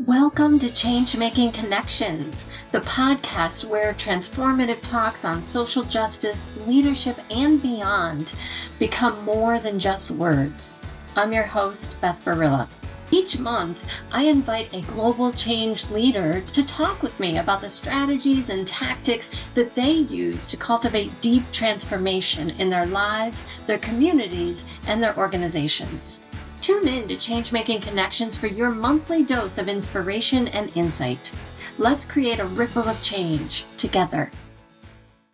Welcome to Change Making Connections, the podcast where transformative talks on social justice, leadership, and beyond become more than just words. I'm your host, Beth Berila. Each month, I invite a global change leader to talk with me about the strategies and tactics that they use to cultivate deep transformation in their lives, their communities, and their organizations. Tune in to Change Making Connections for your monthly dose of inspiration and insight. Let's create a ripple of change together.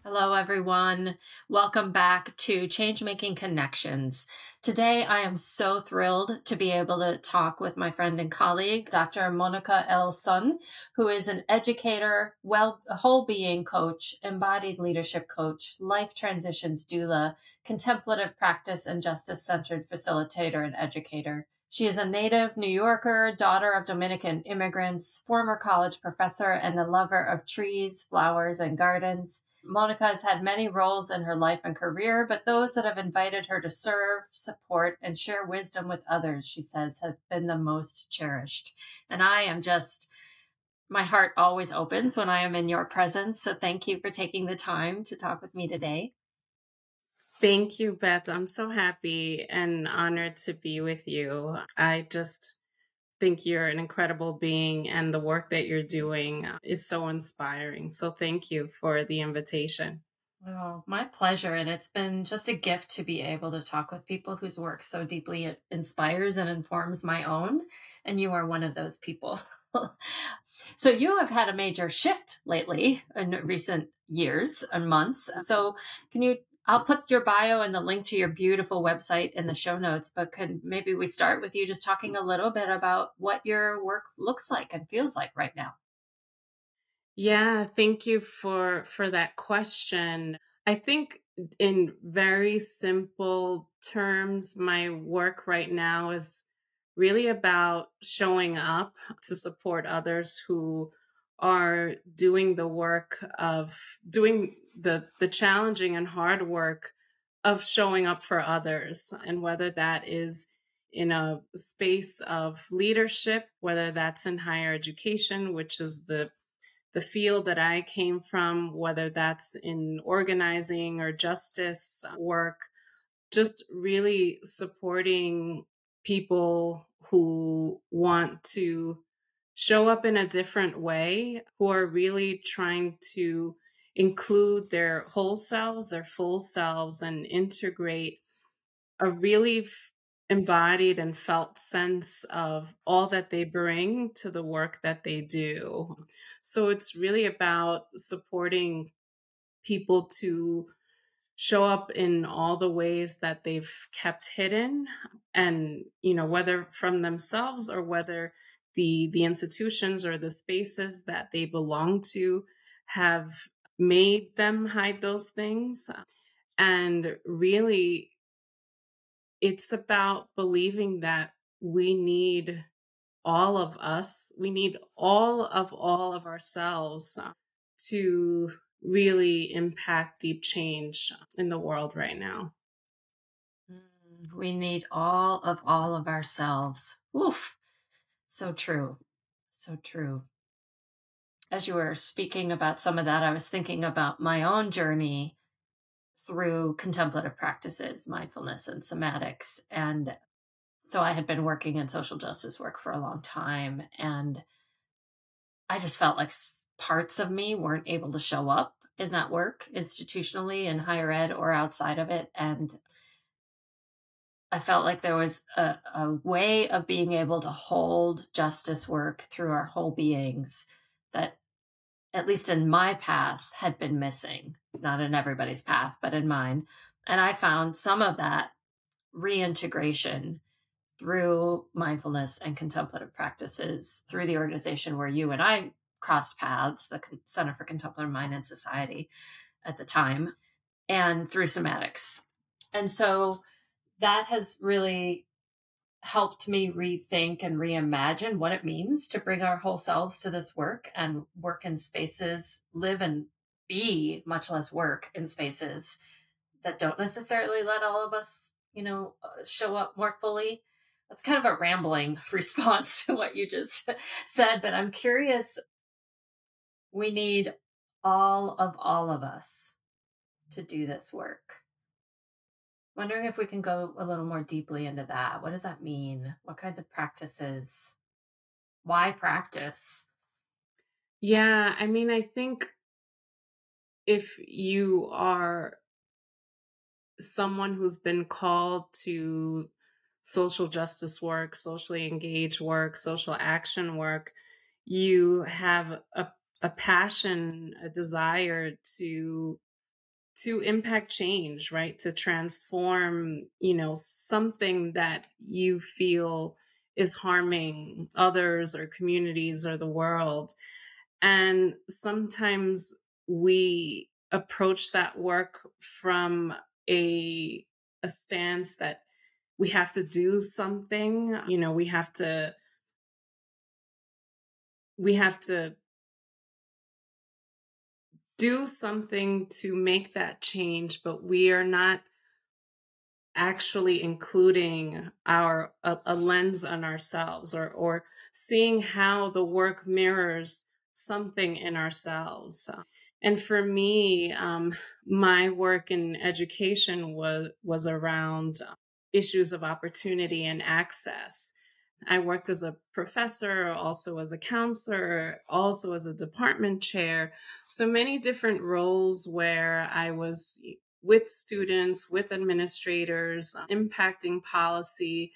Hello, everyone. Welcome back to Change Making Connections. Today, I am so thrilled to be able to talk with my friend and colleague, Dr. Monika L. Son, who is an educator, well, whole being coach, embodied leadership coach, life transitions doula, contemplative practice and justice centered facilitator and educator. She is a native New Yorker, daughter of Dominican immigrants, former college professor, and a lover of trees, flowers, and gardens. Monika has had many roles in her life and career, but those that have invited her to serve, support, and share wisdom with others, she says, have been the most cherished. And I am just, my heart always opens when I am in your presence. So thank you for taking the time to talk with me today. Thank you, Beth. I'm so happy and honored to be with you. I just think you're an incredible being, and the work that you're doing uh, is so inspiring. So, thank you for the invitation. Oh, my pleasure. And it's been just a gift to be able to talk with people whose work so deeply inspires and informs my own. And you are one of those people. so, you have had a major shift lately in recent years and months. So, can you I'll put your bio and the link to your beautiful website in the show notes, but could maybe we start with you just talking a little bit about what your work looks like and feels like right now? Yeah, thank you for for that question. I think in very simple terms my work right now is really about showing up to support others who are doing the work of doing the the challenging and hard work of showing up for others and whether that is in a space of leadership whether that's in higher education which is the the field that I came from whether that's in organizing or justice work just really supporting people who want to show up in a different way who are really trying to include their whole selves, their full selves, and integrate a really embodied and felt sense of all that they bring to the work that they do. So it's really about supporting people to show up in all the ways that they've kept hidden and you know whether from themselves or whether the the institutions or the spaces that they belong to have made them hide those things. And really, it's about believing that we need all of us, we need all of all of ourselves to really impact deep change in the world right now. Mm, we need all of all of ourselves. Oof. So true. So true as you were speaking about some of that, I was thinking about my own journey through contemplative practices, mindfulness, and somatics. And so I had been working in social justice work for a long time. And I just felt like parts of me weren't able to show up in that work institutionally in higher ed or outside of it. And I felt like there was a, a way of being able to hold justice work through our whole beings that at least in my path, had been missing. Not in everybody's path, but in mine. And I found some of that reintegration through mindfulness and contemplative practices through the organization where you and I crossed paths, the Center for Contemplative Mind and Society at the time, and through somatics. And so that has really helped me rethink and reimagine what it means to bring our whole selves to this work and work in spaces, live and be, much less work in spaces that don't necessarily let all of us, you know, uh, show up more fully that's kind of a rambling response to what you just said, but I'm curious. We need all of all of us to do this work. Wondering if we can go a little more deeply into that. What does that mean? What kinds of practices? Why practice? Yeah, I mean, I think if you are someone who's been called to social justice work, socially engaged work, social action work, you have a, a passion, a desire to to impact change, right? To transform, you know, something that you feel is harming others or communities or the world. And sometimes we approach that work from a a stance that we have to do something, you know, we have to we have to do something to make that change, but we are not actually including our a, a, lens on ourselves or or seeing how the work mirrors something in ourselves. And for me um, my work in education was was around issues of opportunity and access I worked as a professor, also as a counselor, also as a department chair. So many different roles where I was with students, with administrators, impacting policy.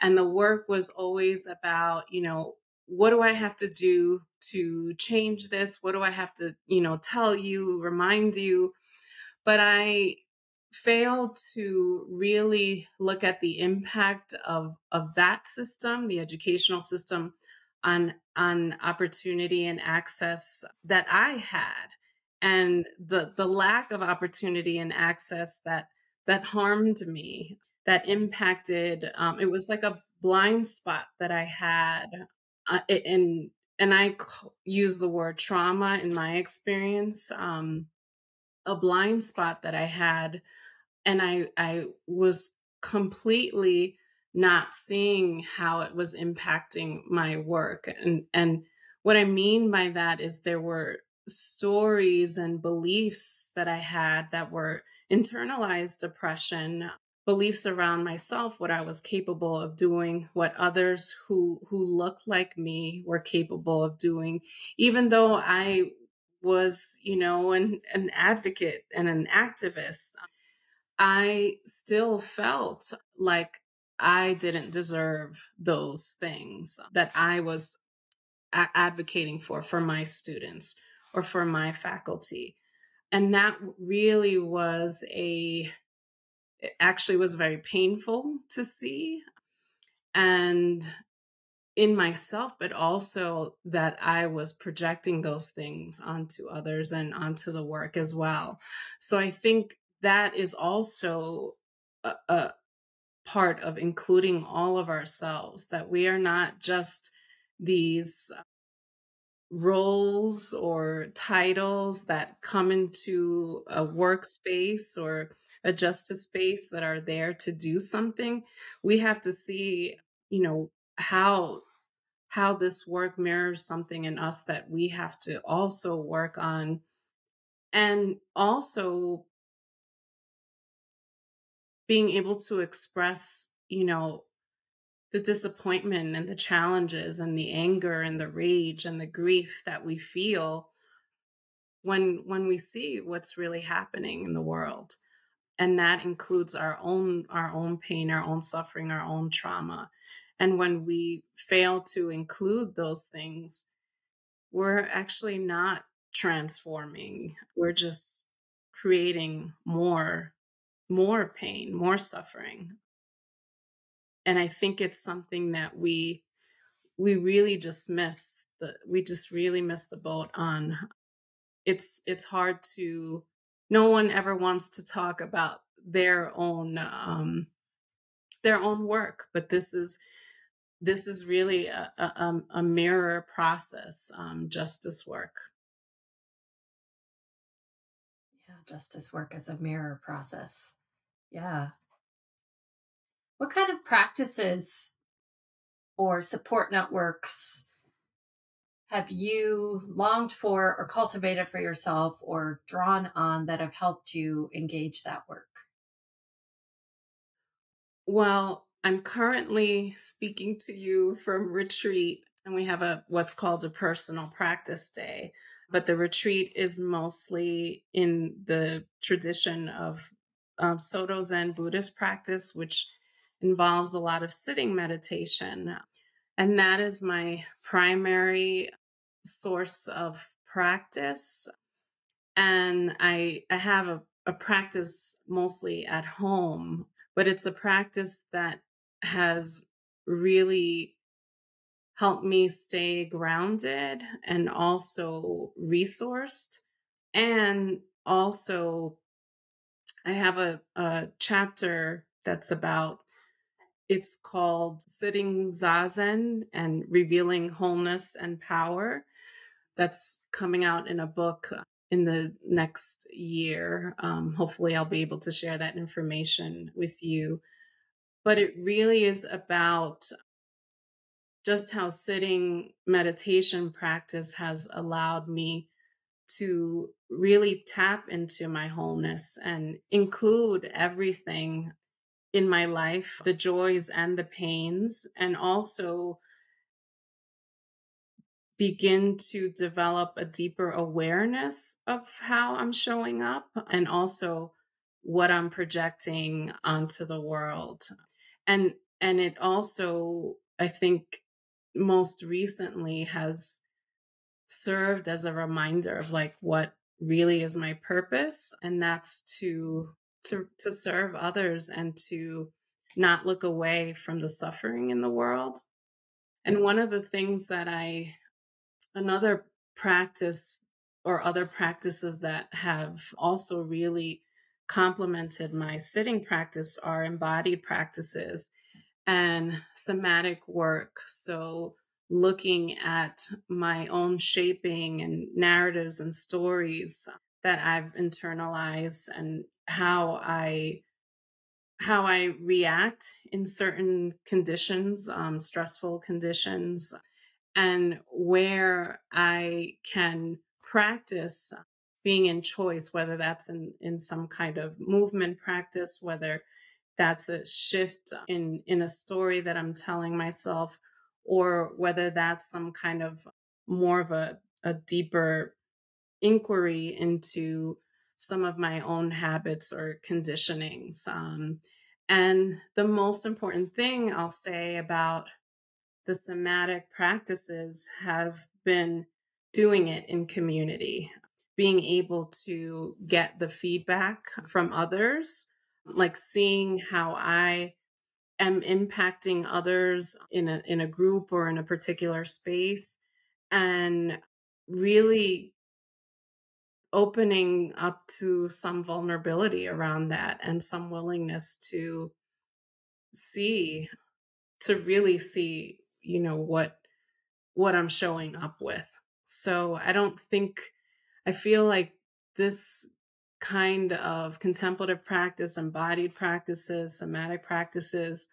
And the work was always about, you know, what do I have to do to change this? What do I have to, you know, tell you, remind you? But I fail to really look at the impact of of that system, the educational system, on on opportunity and access that I had, and the the lack of opportunity and access that that harmed me, that impacted. Um, it was like a blind spot that I had, uh, and and I use the word trauma in my experience. Um, a blind spot that I had and I I was completely not seeing how it was impacting my work and and what I mean by that is there were stories and beliefs that I had that were internalized oppression beliefs around myself what I was capable of doing what others who who looked like me were capable of doing. Even though I was you know an an advocate and an activist I still felt like I didn't deserve those things that I was a- advocating for for my students or for my faculty. And that really was a it actually was very painful to see and in myself but also that I was projecting those things onto others and onto the work as well. So I think that is also a, a part of including all of ourselves, that we are not just these roles or titles that come into a workspace or a justice space that are there to do something. We have to see you know how how this work mirrors something in us that we have to also work on. And also being able to express, you know, the disappointment and the challenges and the anger and the rage and the grief that we feel when when we see what's really happening in the world. And that includes our own our own pain our own suffering our own trauma. And when we fail to include those things we're actually not transforming. We're just creating more more pain, more suffering. And I think it's something that we we really just miss the we just really miss the boat on. It's it's hard to no one ever wants to talk about their own um their own work, but this is this is really a, a, um, a mirror process, um, justice work. Yeah, justice work as a mirror process. Yeah. What kind of practices or support networks have you longed for or cultivated for yourself or drawn on that have helped you engage that work? Well, I'm currently speaking to you from retreat and we have a what's called a personal practice day, but the retreat is mostly in the tradition of um, Soto Zen Buddhist practice, which involves a lot of sitting meditation. And that is my primary source of practice. And I, I have a, a practice mostly at home, but it's a practice that has really helped me stay grounded and also resourced. And also, I have a, a chapter that's about it's called Sitting Zazen and Revealing Wholeness and Power. That's coming out in a book in the next year. Um, hopefully, I'll be able to share that information with you. But it really is about just how sitting meditation practice has allowed me to really tap into my wholeness and include everything in my life, the joys and the pains, and also begin to develop a deeper awareness of how I'm showing up and also what I'm projecting onto the world. And and it also I think most recently has served as a reminder of like what really is my purpose and that's to to to serve others and to not look away from the suffering in the world. And one of the things that I another practice or other practices that have also really complemented my sitting practice are embodied practices and somatic work. So, looking at my own shaping and narratives and stories that I've internalized and how I how I react in certain conditions, um, stressful conditions, and where I can practice being in choice, whether that's in, in some kind of movement practice, whether that's a shift in, in a story that I'm telling myself, or whether that's some kind of more of a, a deeper inquiry into some of my own habits or conditionings. Um, and the most important thing I'll say about the somatic practices have been doing it in community, being able to get the feedback from others, like seeing how I am impacting others in a in a group or in a particular space. And really opening up to some vulnerability around that and some willingness to see to really see you know what what i'm showing up with. So i don't think i feel like this kind of contemplative practice embodied practices somatic practices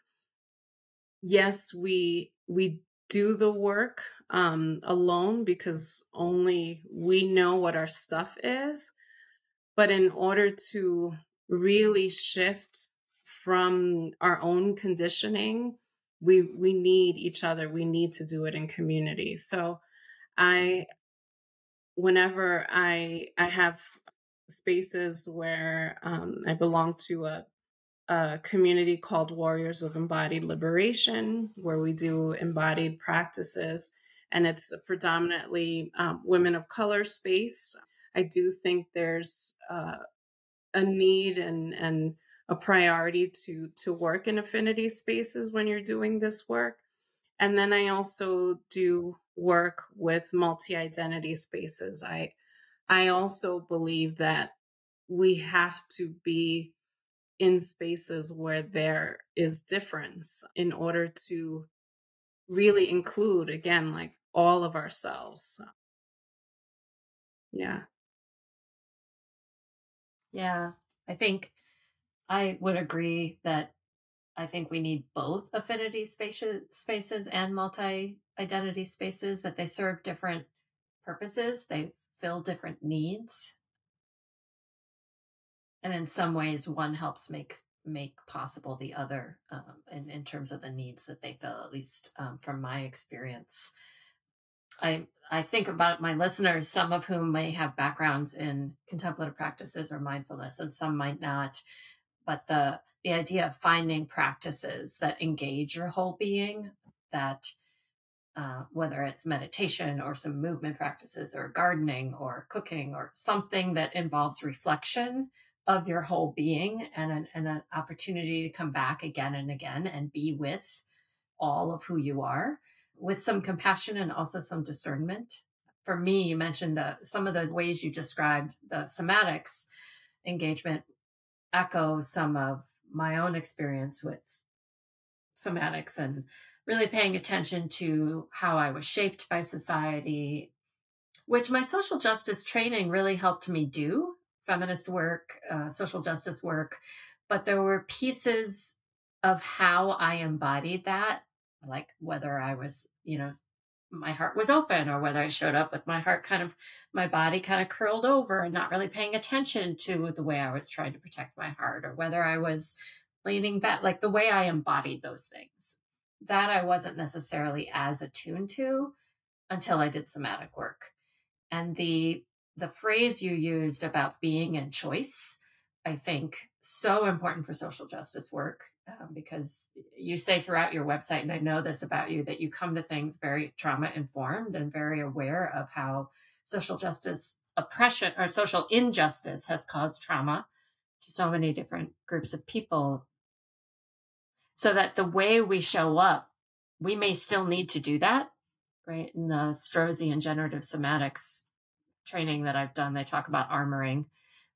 yes we we do the work um, alone because only we know what our stuff is. But in order to really shift from our own conditioning, we we need each other. We need to do it in community. So I whenever I I have spaces where um, I belong to a a community called Warriors of Embodied Liberation, where we do embodied practices, and it's a predominantly um, women of color space. I do think there's uh, a need and and a priority to to work in affinity spaces when you're doing this work. And then I also do work with multi-identity spaces. I I also believe that we have to be in spaces where there is difference in order to really include again like all of ourselves. Yeah. Yeah i think i would agree that I think we need both affinity spaces, spaces and multi identity spaces, that they serve different purposes, they fill different needs. And in some ways, one helps make make possible the other um, in, in terms of the needs that they fill, at least um, from my experience. I I think about my listeners, some of whom may have backgrounds in contemplative practices or mindfulness, and some might not. But the the idea of finding practices that engage your whole being, that uh, whether it's meditation or some movement practices or gardening or cooking or something that involves reflection of your whole being and an, and an opportunity to come back again and again and be with all of who you are with some compassion and also some discernment. For me, you mentioned that some of the ways you described the somatics engagement echo some of my own experience with somatics and really paying attention to how I was shaped by society, which my social justice training really helped me do feminist work, uh, social justice work. But there were pieces of how I embodied that, like whether I was, you know, my heart was open or whether I showed up with my heart kind of, my body kind of curled over and not really paying attention to the way I was trying to protect my heart or whether I was leaning back, like the way I embodied those things. That I wasn't necessarily as attuned to until I did somatic work. And the the phrase you used about being in choice, I think so important for social justice work um, because you say throughout your website, and I know this about you, that you come to things very trauma informed and very aware of how social justice oppression or social injustice has caused trauma to so many different groups of people. So that the way we show up, we may still need to do that, right? In the Strozzi and generative somatics training that I've done, they talk about armoring,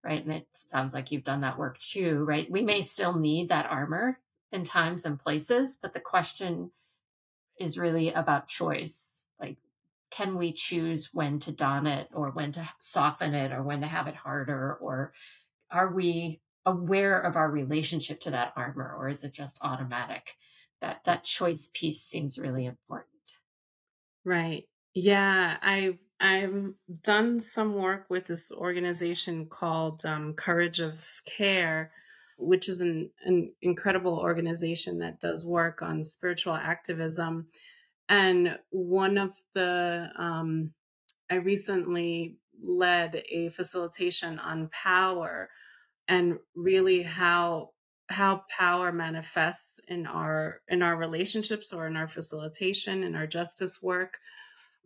right? And it sounds like you've done that work too, right? We may still need that armor in times and places, but the question is really about choice. Like, can we choose when to don it or when to soften it or when to have it harder? Or are we aware of our relationship to that armor or is it just automatic? That that choice piece seems really important. Right. Yeah, I've I've done some work with this organization called um, Courage of Care, which is an, an incredible organization that does work on spiritual activism. And one of the, um, I recently led a facilitation on power and really how how power manifests in our in our relationships or in our facilitation in our justice work.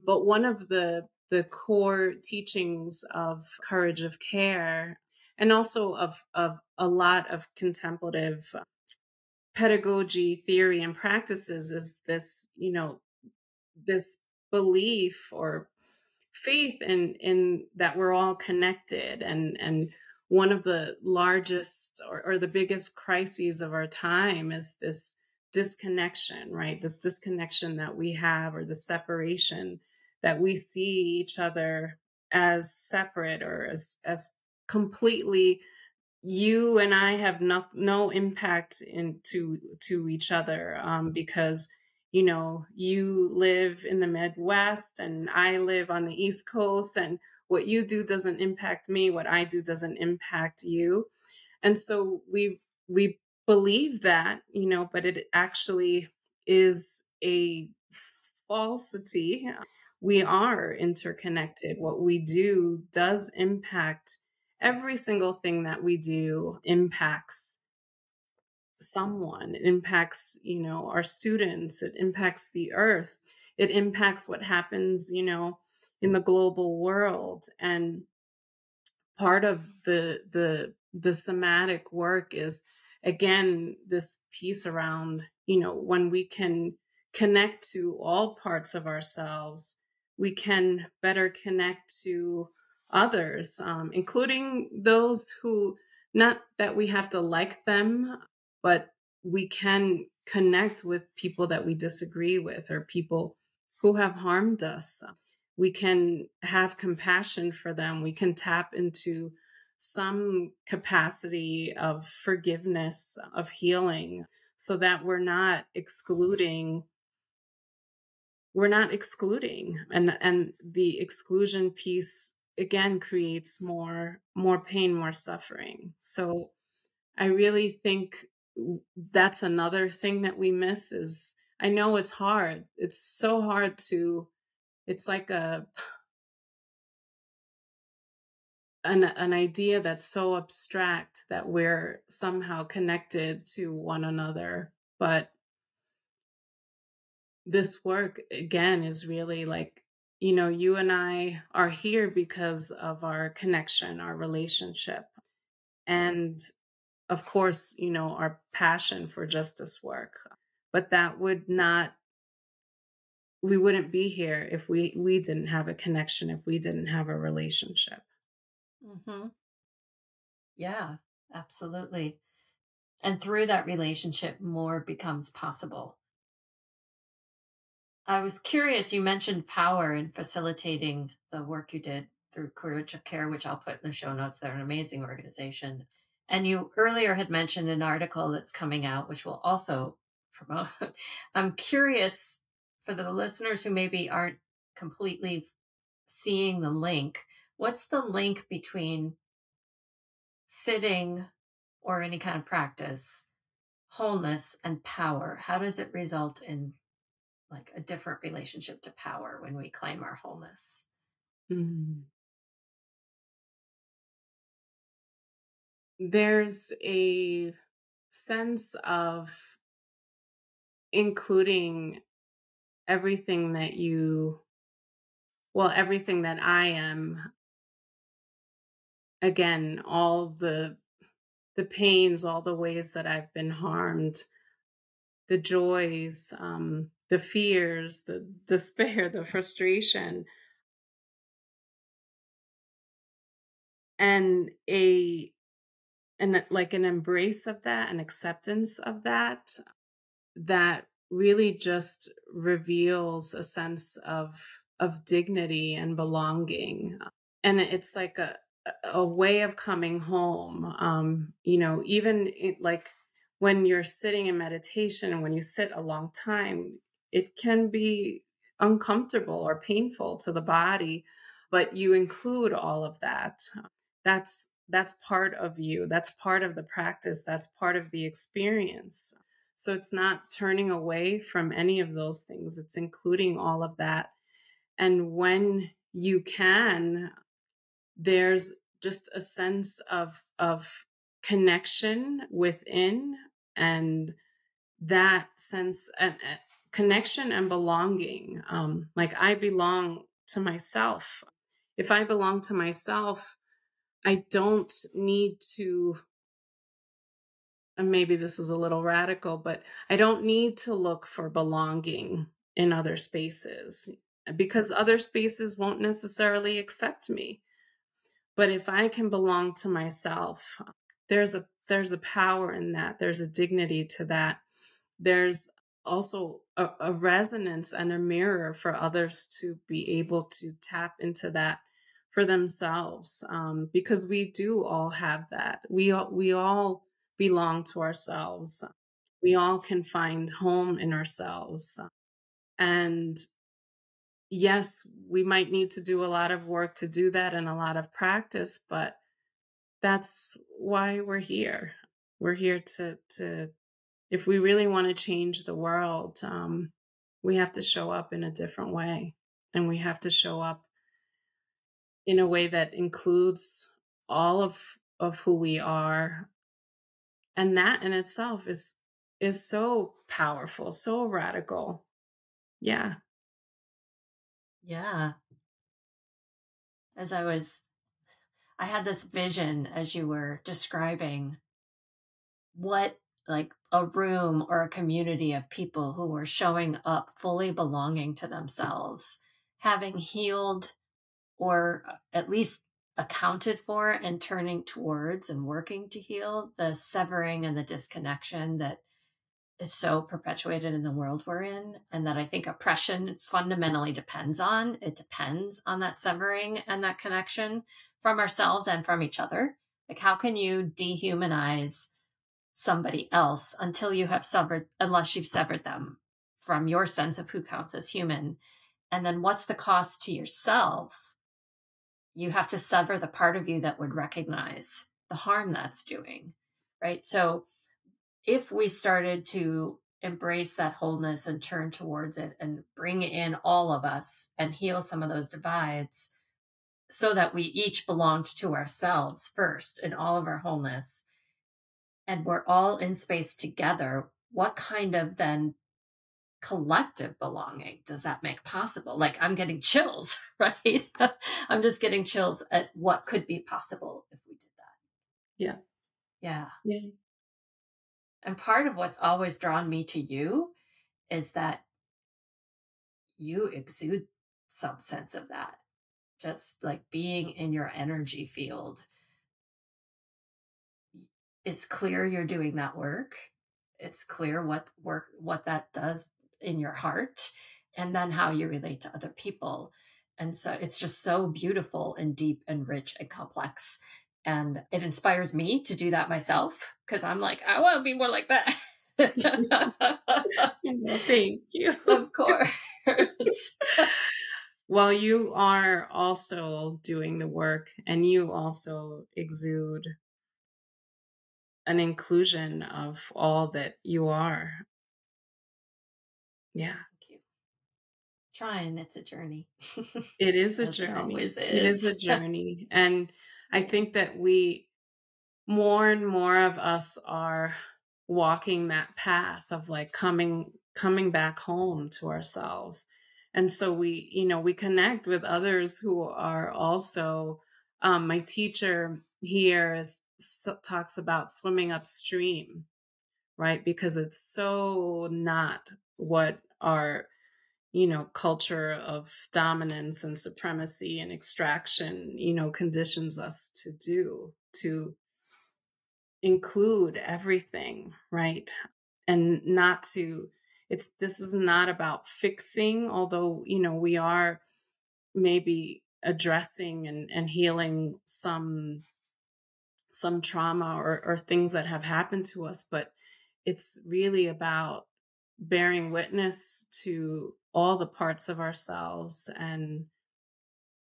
But one of the the core teachings of courage of care and also of, of a lot of contemplative uh, pedagogy theory and practices is this you know this belief or faith in in that we're all connected and and one of the largest or, or the biggest crises of our time is this disconnection right? This disconnection that we have or the separation that we see each other as separate or as as completely you and I have no no impact into to each other um, because you know you live in the Midwest and I live on the East Coast and what you do doesn't impact me what I do doesn't impact you and so we we believe that you know but it actually is a falsity we are interconnected. What we do does impact every single thing that we do impacts someone. It impacts, you know, our students. It impacts the earth. It impacts what happens, you know, in the global world. And part of the the the somatic work is again this piece around, you know, when we can connect to all parts of ourselves we can better connect to others, um, including those who, not that we have to like them, but we can connect with people that we disagree with or people who have harmed us. We can have compassion for them. We can tap into some capacity of forgiveness, of healing. so that we're not excluding we're not excluding and and the exclusion piece again creates more more pain more suffering so i really think that's another thing that we miss is i know it's hard it's so hard to it's like a an an idea that's so abstract that we're somehow connected to one another but this work again is really like you know you and I are here because of our connection our relationship and of course you know our passion for justice work but that would not we wouldn't be here if we we didn't have a connection if we didn't have a relationship Mm-hmm. Yeah, absolutely. And through that relationship, more becomes possible. I was curious, you mentioned power in facilitating the work you did through Courage of Care, which I'll put in the show notes. They're an amazing organization. And you earlier had mentioned an article that's coming out, which will also promote. I'm curious for the listeners who maybe aren't completely seeing the link what's the link between sitting or any kind of practice, wholeness, and power? How does it result in like a different relationship to power when we claim our wholeness? Mm. There's a sense of including everything that you well everything that i am again all the the pains all the ways that i've been harmed the joys um the fears the despair the frustration. And a and like an embrace of that an acceptance of that that really just reveals a sense of of dignity and belonging and it's like a a way of coming home. Um, you know, even it, like when you're sitting in meditation and when you sit a long time, it can be uncomfortable or painful to the body, but you include all of that. That's that's part of you. That's part of the practice. That's part of the experience. So it's not turning away from any of those things. It's including all of that. And when you can there's just a sense of of connection within and that sense of connection and belonging um like i belong to myself if i belong to myself i don't need to and maybe this is a little radical but i don't need to look for belonging in other spaces because other spaces won't necessarily accept me. But if i can belong to myself there's a there's a power in that there's a dignity to that. There's also a, a resonance and a mirror for others to be able to tap into that for themselves um, because we do all have that. We all we all belong to ourselves. We all can find home in ourselves. And yes, we might need to do a lot of work to do that and a lot of practice, but that's why we're here. We're here to to if we really want to change the world, um, we have to show up in a different way, and we have to show up in a way that includes all of of who we are, and that in itself is is so powerful, so radical. Yeah. Yeah. As I was, I had this vision as you were describing what like a room or a community of people who were showing up fully belonging to themselves, having healed or uh, at least accounted for and turning towards and working to heal the severing and the disconnection that is so perpetuated in the world we're in and that I think oppression fundamentally depends on. It depends on that severing and that connection from ourselves and from each other. Like, how can you dehumanize somebody else until you have severed, unless you've severed them from your sense of who counts as human. And then what's the cost to yourself? You have to sever the part of you that would recognize the harm that's doing, right? So if we started to embrace that wholeness and turn towards it and bring in all of us and heal some of those divides so that we each belonged to ourselves first in all of our wholeness and we're all in space together what kind of then collective belonging does that make possible? Like i'm getting chills right? I'm just getting chills at what could be possible if we did that. Yeah. Yeah. Yeah. And part of what's always drawn me to you is that you exude some sense of that. Just like being in your energy field it's clear you're doing that work. It's clear what work what that does in your heart and then how you relate to other people. And so it's just so beautiful and deep and rich and complex and it inspires me to do that myself because i'm like i want to be more like that. Thank you. Of course. Well you are also doing the work and you also exude an inclusion of all that you are. Yeah. Thank you. Trying, it's a journey. it is a journey. It, is. it is a journey. and I think that we, more and more of us are walking that path of like coming coming back home to ourselves and so we you know we connect with others who are also um, my teacher here is talks about swimming upstream, right? Because it's so not what our you know culture of dominance and supremacy and extraction you know conditions us to do to include everything right and not to it's this is not about fixing although you know we are maybe addressing and, and healing some some trauma or, or things that have happened to us, but it's really about bearing witness to all the parts of ourselves and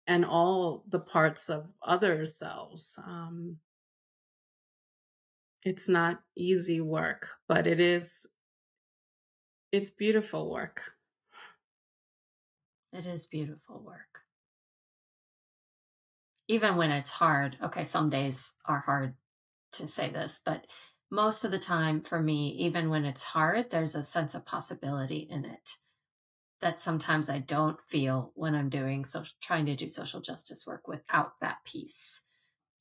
and all the parts of other selves. Um, it's not easy work, but it is it's beautiful work. It is beautiful work even when it's hard, okay, some days are hard to say this, but most of the time for me, even when it's hard, there's a sense of possibility in it that sometimes I don't feel when I'm doing so trying to do social justice work without that piece,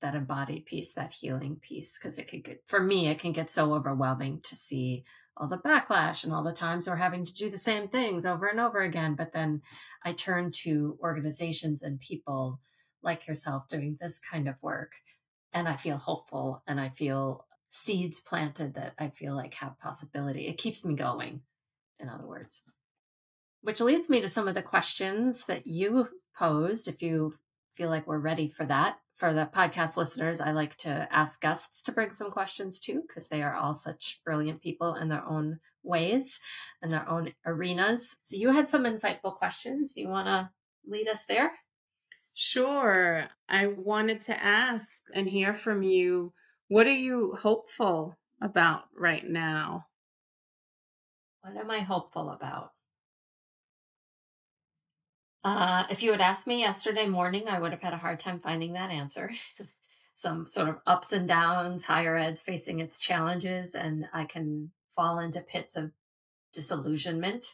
that embodied piece, that healing piece. Cause it could get for me, it can get so overwhelming to see all the backlash and all the times we're having to do the same things over and over again. But then I turn to organizations and people like yourself doing this kind of work. And I feel hopeful and I feel seeds planted that I feel like have possibility. It keeps me going, in other words. Which leads me to some of the questions that you posed. If you feel like we're ready for that, for the podcast listeners, I like to ask guests to bring some questions too, because they are all such brilliant people in their own ways and their own arenas. So you had some insightful questions. You want to lead us there? Sure. I wanted to ask and hear from you what are you hopeful about right now? What am I hopeful about? Uh, if you had asked me yesterday morning, I would have had a hard time finding that answer. Some sort of ups and downs, higher ed's facing its challenges, and I can fall into pits of disillusionment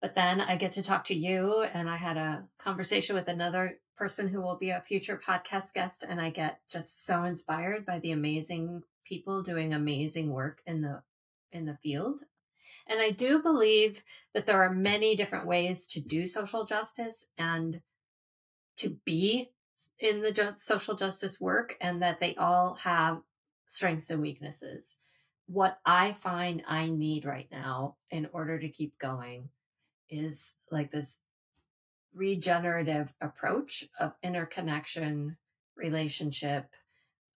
but then I get to talk to you, and I had a conversation with another person who will be a future podcast guest, and I get just so inspired by the amazing people doing amazing work in the in the field. And I do believe that there are many different ways to do social justice and to be in the social justice work, and that they all have strengths and weaknesses. What I find I need right now in order to keep going is like this regenerative approach of interconnection, relationship,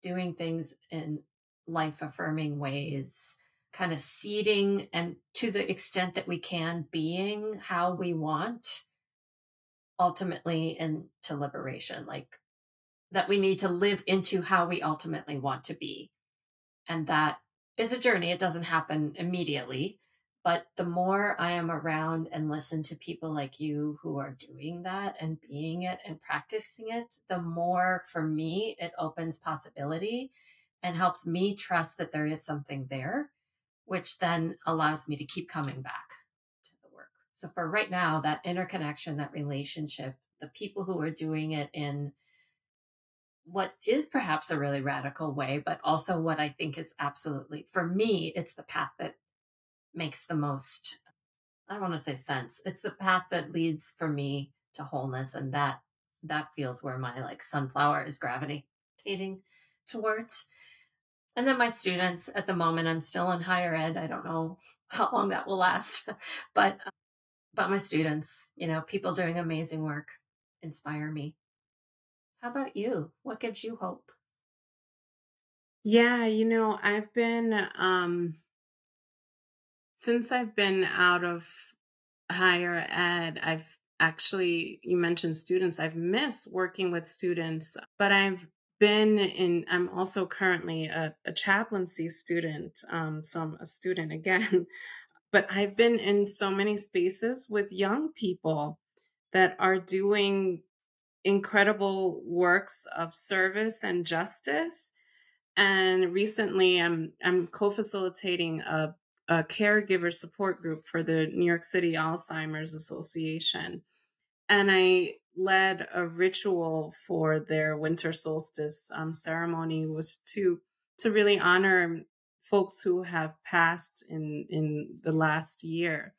doing things in life affirming ways, kind of seeding and to the extent that we can, being how we want ultimately into liberation, like that we need to live into how we ultimately want to be. And that is a journey. It doesn't happen immediately. But the more I am around and listen to people like you who are doing that and being it and practicing it, the more for me it opens possibility and helps me trust that there is something there, which then allows me to keep coming back to the work. So for right now, that interconnection, that relationship, the people who are doing it in what is perhaps a really radical way, but also what I think is absolutely, for me, it's the path that makes the most, I don't want to say sense. It's the path that leads for me to wholeness. And that, that feels where my like sunflower is gravitating towards. And then my students at the moment, I'm still in higher ed. I don't know how long that will last, but, but my students, you know, people doing amazing work inspire me. How about you? What gives you hope? Yeah, you know, I've been um since I've been out of higher ed, I've actually you mentioned students. I've missed working with students, but I've been in I'm also currently a, a chaplaincy student. Um, so I'm a student again. But I've been in so many spaces with young people that are doing incredible works of service and justice. And recently, I'm I'm co-facilitating a, a caregiver support group for the New York City Alzheimer's Association, and I led a ritual for their winter solstice um, ceremony. Was to to really honor folks who have passed in in the last year,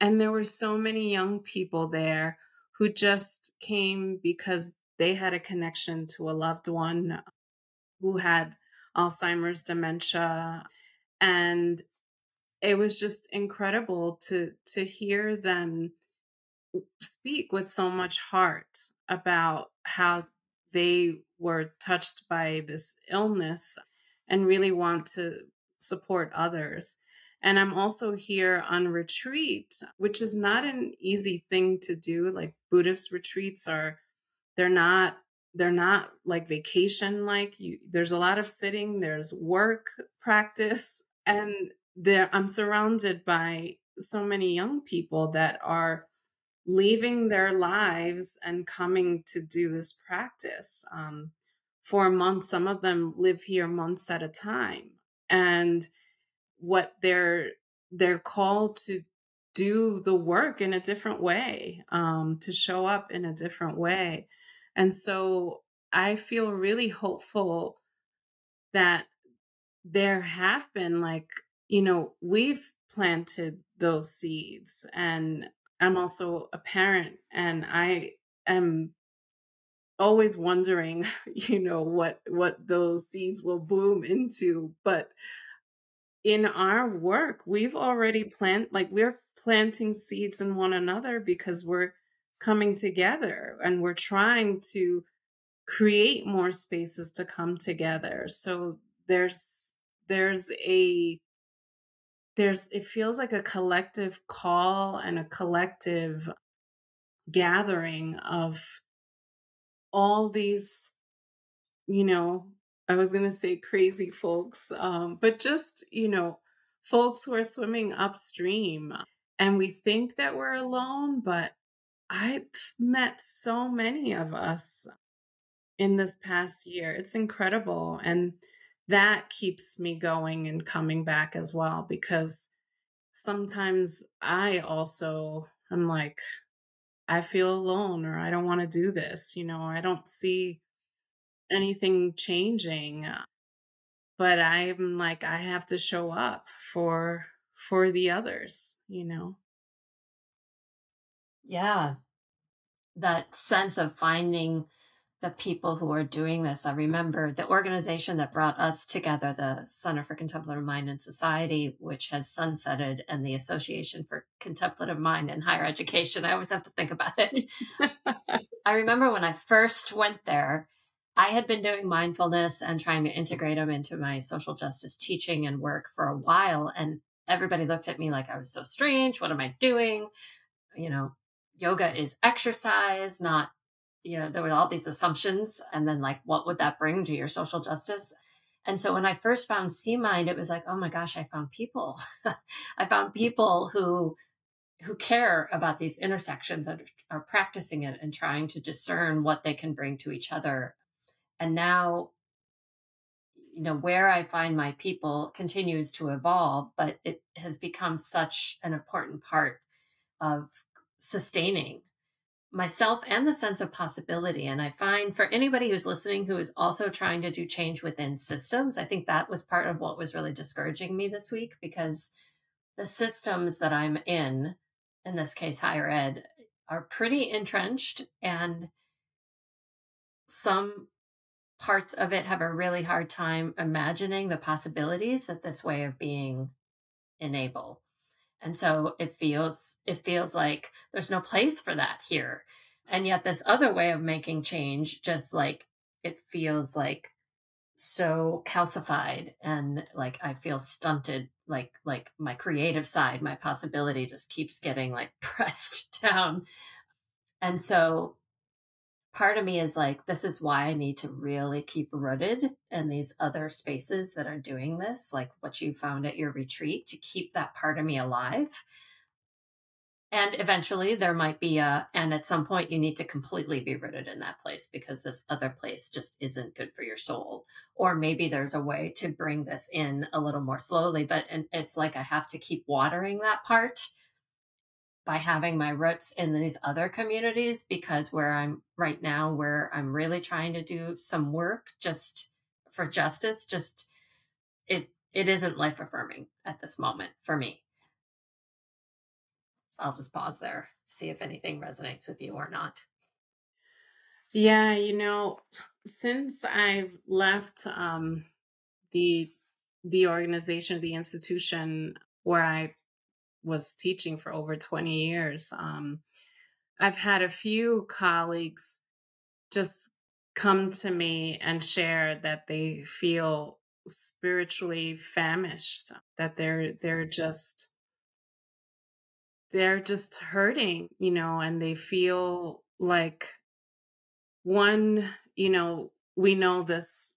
and there were so many young people there who just came because they had a connection to a loved one who had Alzheimer's dementia and it was just incredible to to hear them speak with so much heart about how they were touched by this illness and really want to support others and I'm also here on retreat, which is not an easy thing to do. Like Buddhist retreats are, they're not, they're not like vacation like you. There's a lot of sitting, there's work practice, and there I'm surrounded by so many young people that are leaving their lives and coming to do this practice um, for a month. Some of them live here months at a time. And what they're they're called to do the work in a different way um, to show up in a different way and so i feel really hopeful that there have been like you know we've planted those seeds and i'm also a parent and i am always wondering you know what what those seeds will bloom into but in our work, we've already plant like we're planting seeds in one another because we're coming together and we're trying to create more spaces to come together. So there's there's a there's it feels like a collective call and a collective gathering of all these you know I was going to say crazy folks, um, but just, you know, folks who are swimming upstream. And we think that we're alone, but I've met so many of us in this past year. It's incredible. And that keeps me going and coming back as well because sometimes I also I'm like, I feel alone or I don't want to do this. You know, I don't see anything changing uh, but i'm like i have to show up for for the others you know yeah that sense of finding the people who are doing this i remember the organization that brought us together the center for contemplative mind and society which has sunsetted and the association for contemplative mind and higher education i always have to think about it i remember when i first went there I had been doing mindfulness and trying to integrate them into my social justice teaching and work for a while. And everybody looked at me like I was so strange. What am I doing? You know, yoga is exercise, not, you know, there were all these assumptions. And then, like, what would that bring to your social justice? And so when I first found C Mind, it was like, oh my gosh, I found people. I found people who who care about these intersections and are practicing it and trying to discern what they can bring to each other. And now, you know, where I find my people continues to evolve, but it has become such an important part of sustaining myself and the sense of possibility. And I find for anybody who's listening who is also trying to do change within systems, I think that was part of what was really discouraging me this week because the systems that I'm in, in this case, higher ed, are pretty entrenched and some parts of it have a really hard time imagining the possibilities that this way of being enable and so it feels it feels like there's no place for that here. And yet this other way of making change just like it feels like so calcified and like i feel stunted like like my creative side my possibility just keeps getting like pressed down. And so part of me is like, this is why I need to really keep rooted in these other spaces that are doing this, like what you found at your retreat, to keep that part of me alive. And eventually there might be a, and at some point you need to completely be rooted in that place because this other place just isn't good for your soul. Or maybe there's a way to bring this in a little more slowly, but it's like I have to keep watering that part by having my roots in these other communities because where I'm right now, where I'm really trying to do some work just for justice, just it it isn't life affirming at this moment for me. I'll just pause there, see if anything resonates with you or not. Yeah, you know, since I've left um, the the organization, the institution where I was teaching for over 20 years. Um, I've had a few colleagues just come to me and share that they feel spiritually famished, that they're they're just they're just hurting, you know, and they feel like one, you know, we know this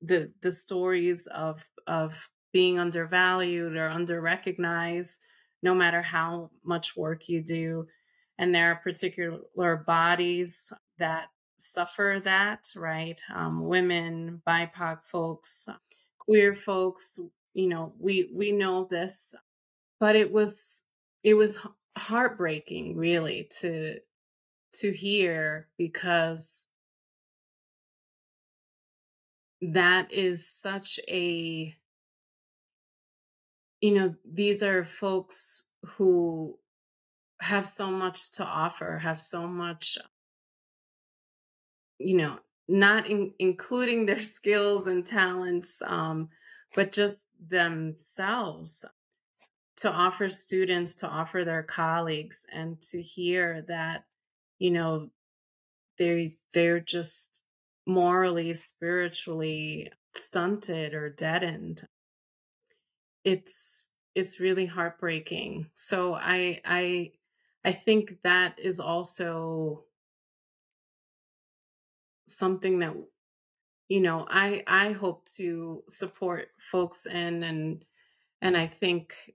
the the stories of of being undervalued or under recognized no matter how much work you do. And there are particular bodies that suffer that, right? Um, women, BIPOC folks, queer folks, you know, we we know this, but it was it was heartbreaking, really, to to hear because that is such a you know, these are folks who have so much to offer, have so much, you know, not in, including their skills and talents, um, but just themselves to offer students, to offer their colleagues, and to hear that, you know, they they're just morally, spiritually stunted or deadened it's it's really heartbreaking. So I I I think that is also something that you know I I hope to support folks in and and I think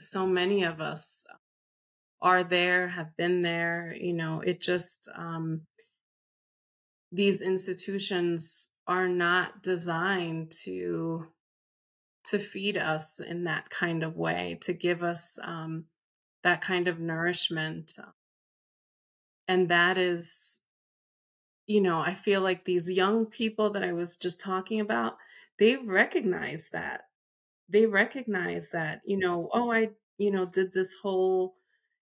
so many of us are there, have been there, you know, it just um these institutions are not designed to to feed us in that kind of way, to give us um, that kind of nourishment. And that is, you know, I feel like these young people that I was just talking about, they recognize that. They recognize that, you know, oh, I, you know, did this whole,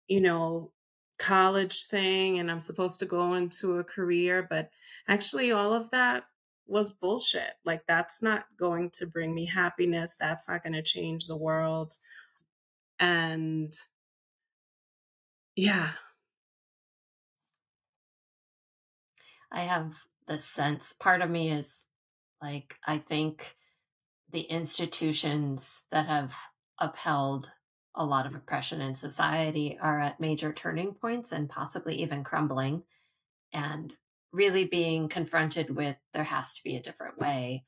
you know, college thing and I'm supposed to go into a career, but actually all of that was bullshit. Like, that's not going to bring me happiness. That's not going to change the world. And yeah. I have the sense part of me is like I think the institutions that have upheld a lot of oppression in society are at major turning points and possibly even crumbling and really being confronted with there has to be a different way.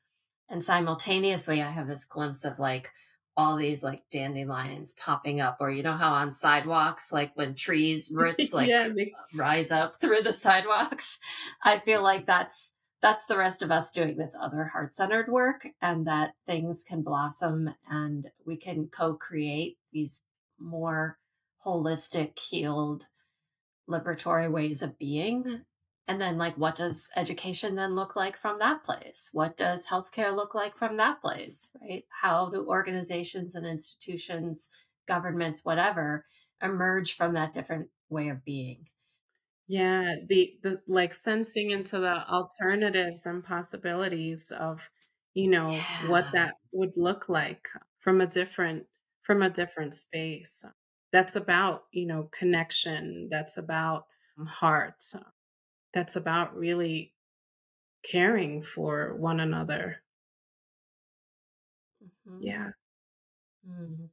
And simultaneously i have this glimpse of like all these like dandelions popping up or you know how on sidewalks like when trees roots like yeah, they... rise up through the sidewalks i feel like that's that's the rest of us doing this other heart-centered work and that things can blossom and we can co-create these more holistic healed liberatory ways of being and then, like, what does education then look like from that place? What does healthcare look like from that place, right? How do organizations and institutions, governments, whatever, emerge from that different way of being? Yeah, the the like sensing into the alternatives and possibilities of, you know, yeah. what that would look like from a different from a different space. That's about, you know, connection. That's about mm. heart that's about really caring for one another. Mm-hmm. Yeah. Mm-hmm.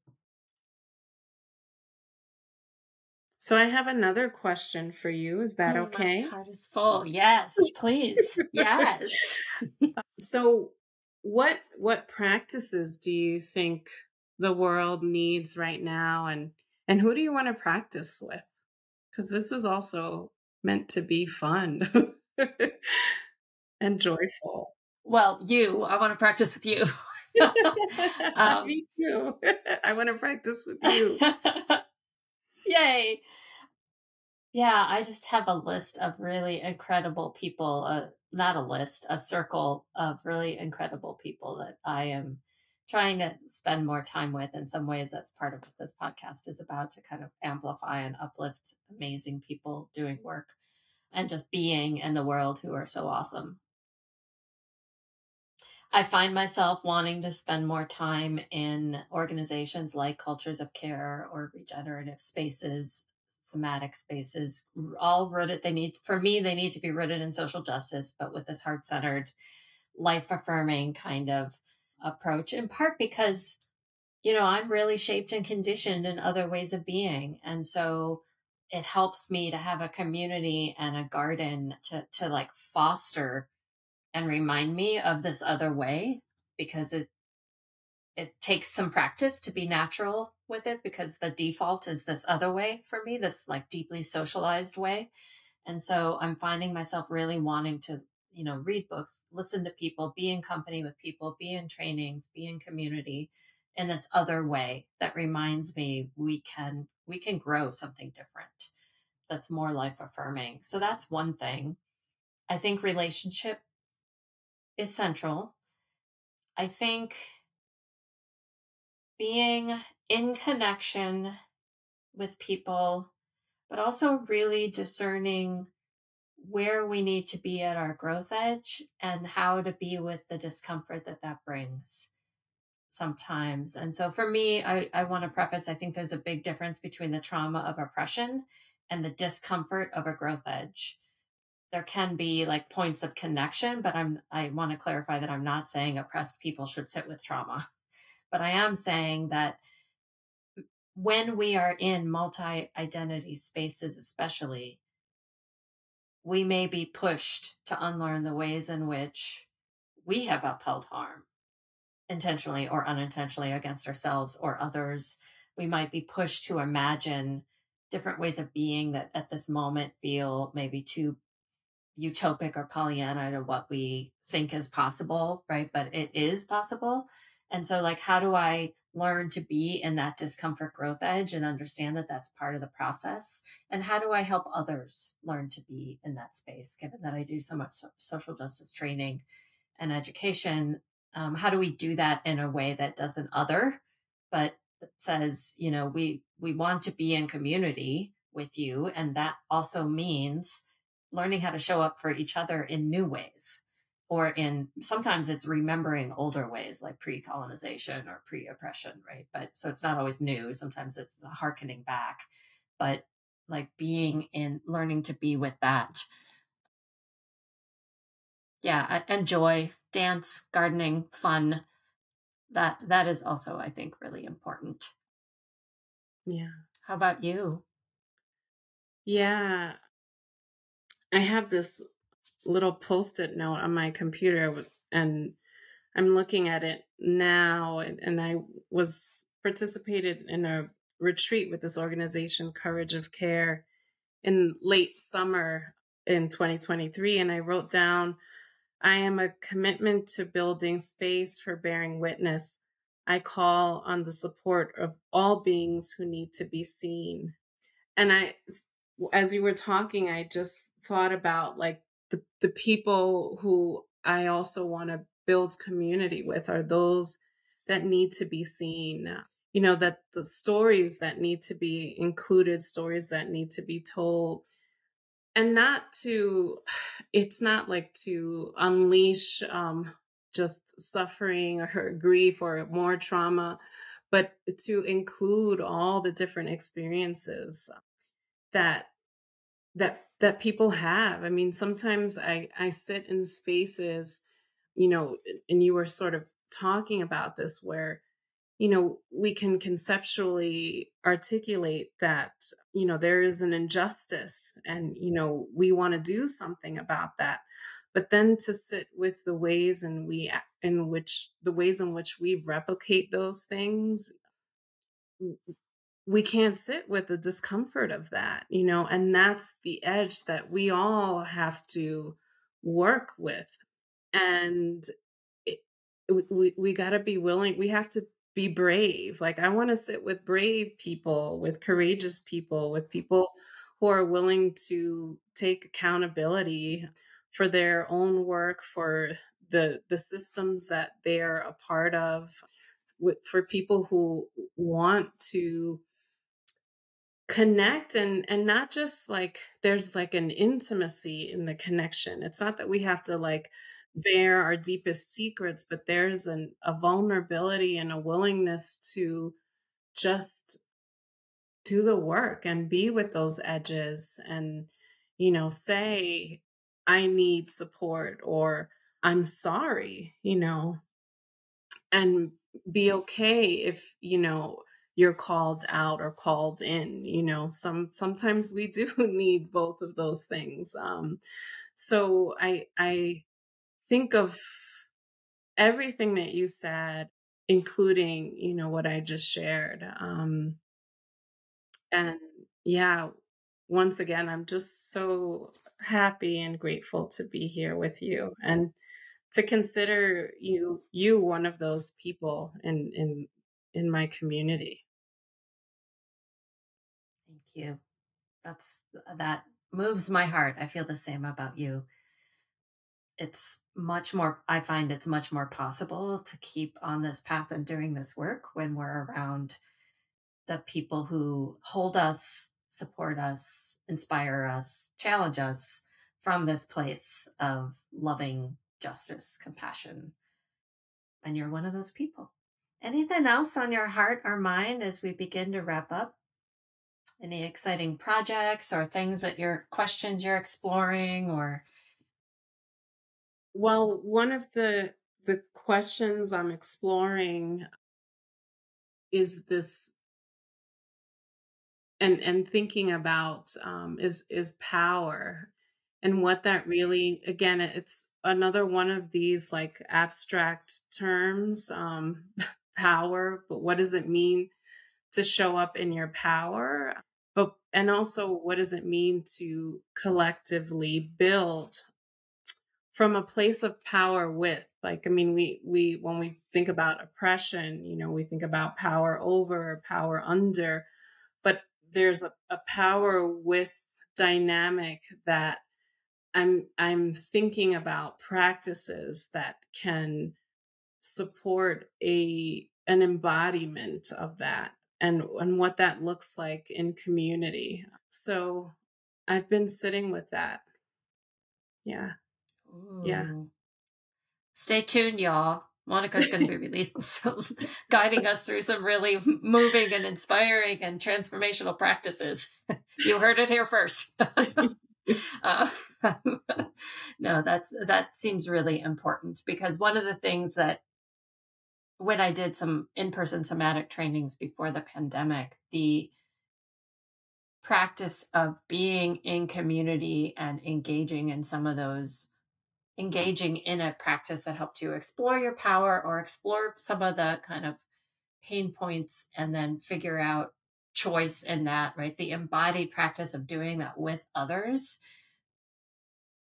So I have another question for you. Is that oh, okay? My heart is full. Yes, please. yes. so what what practices do you think the world needs right now and and who do you want to practice with? Cuz this is also meant to be fun and joyful. Well, you, I want to practice with you. um, Me too. I want to practice with you. Yay. Yeah, I just have a list of really incredible people, uh, not a list, a circle of really incredible people that I am trying to spend more time with. In some ways, that's part of what this podcast is about to kind of amplify and uplift amazing people doing work and just being in the world who are so awesome. I find myself wanting to spend more time in organizations like Courage of Care or regenerative spaces, somatic spaces, all rooted. They need, for me, they need to be rooted in social justice, but with this heart centered, life affirming kind of approach, in part because, you know, I'm really shaped and conditioned in other ways of being. And so it helps me to have a community and a garden to to like foster and remind me of this other way because it it takes some practice to be natural with it because the default is this other way for me this like deeply socialized way. And so i'm finding myself really wanting to you know read books listen to people be in company with people be in trainings be in community in this other way that reminds me we can we can grow something different that's more life affirming. So that's one thing. I think relationship is central. I think being in connection with people, but also really discerning where we need to be at our growth edge and how to be with the discomfort that that brings sometimes. And so for me, I, I want to preface I think there's a big difference between the trauma of oppression and the discomfort of a growth edge. There can be like points of connection, but I'm I want to clarify that I'm not saying oppressed people should sit with trauma. But I am saying that when we are in multi identity spaces, especially, we may be pushed to unlearn the ways in which we have upheld harm intentionally or unintentionally against ourselves or others. We might be pushed to imagine different ways of being that at this moment feel maybe too utopic or Pollyanna to what we think is possible, right? But it is possible. And so, like, how do I learn to be in that discomfort growth edge and understand that that's part of the process? And how do I help others learn to be in that space, given that I do so much social justice training and education? Um, how do we do that in a way that doesn't other, but says, you know, we we want to be in community with you and that also means learning how to show up for each other in new ways or in sometimes it's remembering older ways like pre-colonization or pre-oppression right? But so it's not always new sometimes it's a harkening back but like being in learning to be with that yeah, and joy, dance, gardening, fun. That that is also, I think, really important. Yeah. How about you? Yeah. I have this little post-it note on my computer and I'm looking at it now and, and I was participated in a retreat with this organization Courage of Care in late summer in 2023 and I wrote down I am a commitment to building space for bearing witness. I call on the support of all beings who need to be seen. And I as you were talking, I just thought about like the, the people who I also want to build community with are those that need to be seen. You know, that the stories that need to be included, stories that need to be told. And not to, it's not like to unleash um, just suffering or grief or more trauma, but to include all the different experiences that that that people have. I mean, sometimes I I sit in spaces, you know, and you were sort of talking about this where you know we can conceptually articulate that you know there is an injustice and you know we want to do something about that but then to sit with the ways and we in which the ways in which we replicate those things we can't sit with the discomfort of that, you know, and that's the edge that we all have to work with. And it, we, we got to be willing, we have to be brave. Like, I want to sit with brave people, with courageous people, with people who are willing to take accountability for their own work, for the the systems that they're a part of, for people who want to connect and and not just like there's like an intimacy in the connection it's not that we have to like bear our deepest secrets but there's an, a vulnerability and a willingness to just do the work and be with those edges and you know say i need support or i'm sorry you know? And be okay if you know you're called out or called in you know? Some sometimes we do need both of those things um so i i think of everything that you said including you know what i just shared um and yeah once again i'm just so happy and grateful to be here with you and to consider you you one of those people in in in my community Thank you. That's that moves my heart. I feel the same about you. It's much more I find it's much more possible to keep on this path and doing this work when we're around the people who hold us, support us, inspire us, challenge us from this place of loving justice, compassion. And you're one of those people. Anything else on your heart or mind as we begin to wrap up? Any exciting projects or things that you're questions you're exploring or well, one of the the questions I'm exploring is this and and thinking about um, is is power and what that really again it's another one of these like abstract terms um, power but what does it mean to show up in your power? But and also what does it mean to collectively build from a place of power with like i mean we we when we think about oppression you know we think about power over power under but there's a, a power with dynamic that i'm i'm thinking about practices that can support a an embodiment of that and and what that looks like in community. So I've been sitting with that. Yeah. Ooh. Yeah. Stay tuned, y'all. Monika's going to be releasing some, guiding us through some really moving and inspiring and transformational practices. you heard it here first. uh, no, that's that seems really important because one of the things that when I did some in-person somatic trainings before the pandemic, the practice of being in community and engaging in some of those engaging in a practice that helped you explore your power or explore some of the kind of pain points and then figure out choice in that, right? The embodied practice of doing that with others,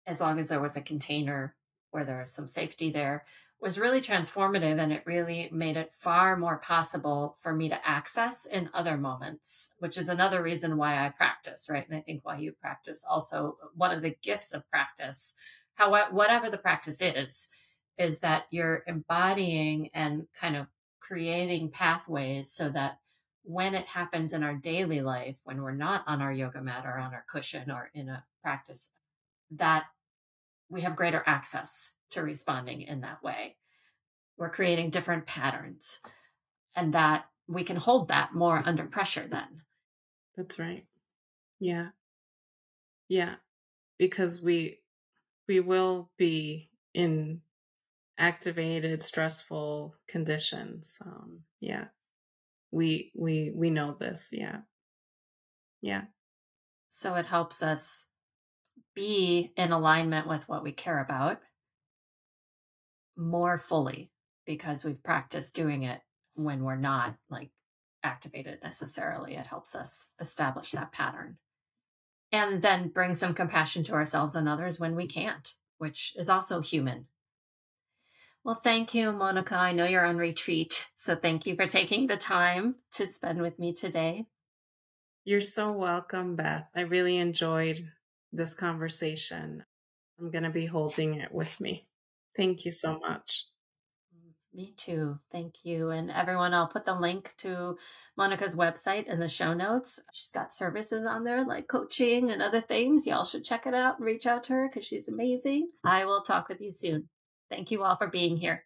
as long as there was a container where there was some safety there, was really transformative and it really made it far more possible for me to access in other moments, which is another reason why I practice, right? And I think why you practice also one of the gifts of practice, however, whatever the practice is, is that you're embodying and kind of creating pathways so that when it happens in our daily life, when we're not on our yoga mat or on our cushion or in a practice, that we have greater access to responding in that way. We're creating different patterns and that we can hold that more under pressure then. That's right. Yeah. Yeah. Because we we will be in activated stressful conditions. Um yeah. We we we know this. Yeah. Yeah. So it helps us be in alignment with what we care about more fully because we've practiced doing it when we're not like activated necessarily. It helps us establish that pattern and then bring some compassion to ourselves and others when we can't, which is also human. Well, thank you, Monika. I know you're on retreat. So thank you for taking the time to spend with me today. You're so welcome, Beth. I really enjoyed this conversation. I'm going to be holding it with me. Thank you so much. Me too. Thank you. And everyone, I'll put the link to Monika's website in the show notes. She's got services on there like coaching and other things. Y'all should check it out and reach out to her because she's amazing. I will talk with you soon. Thank you all for being here.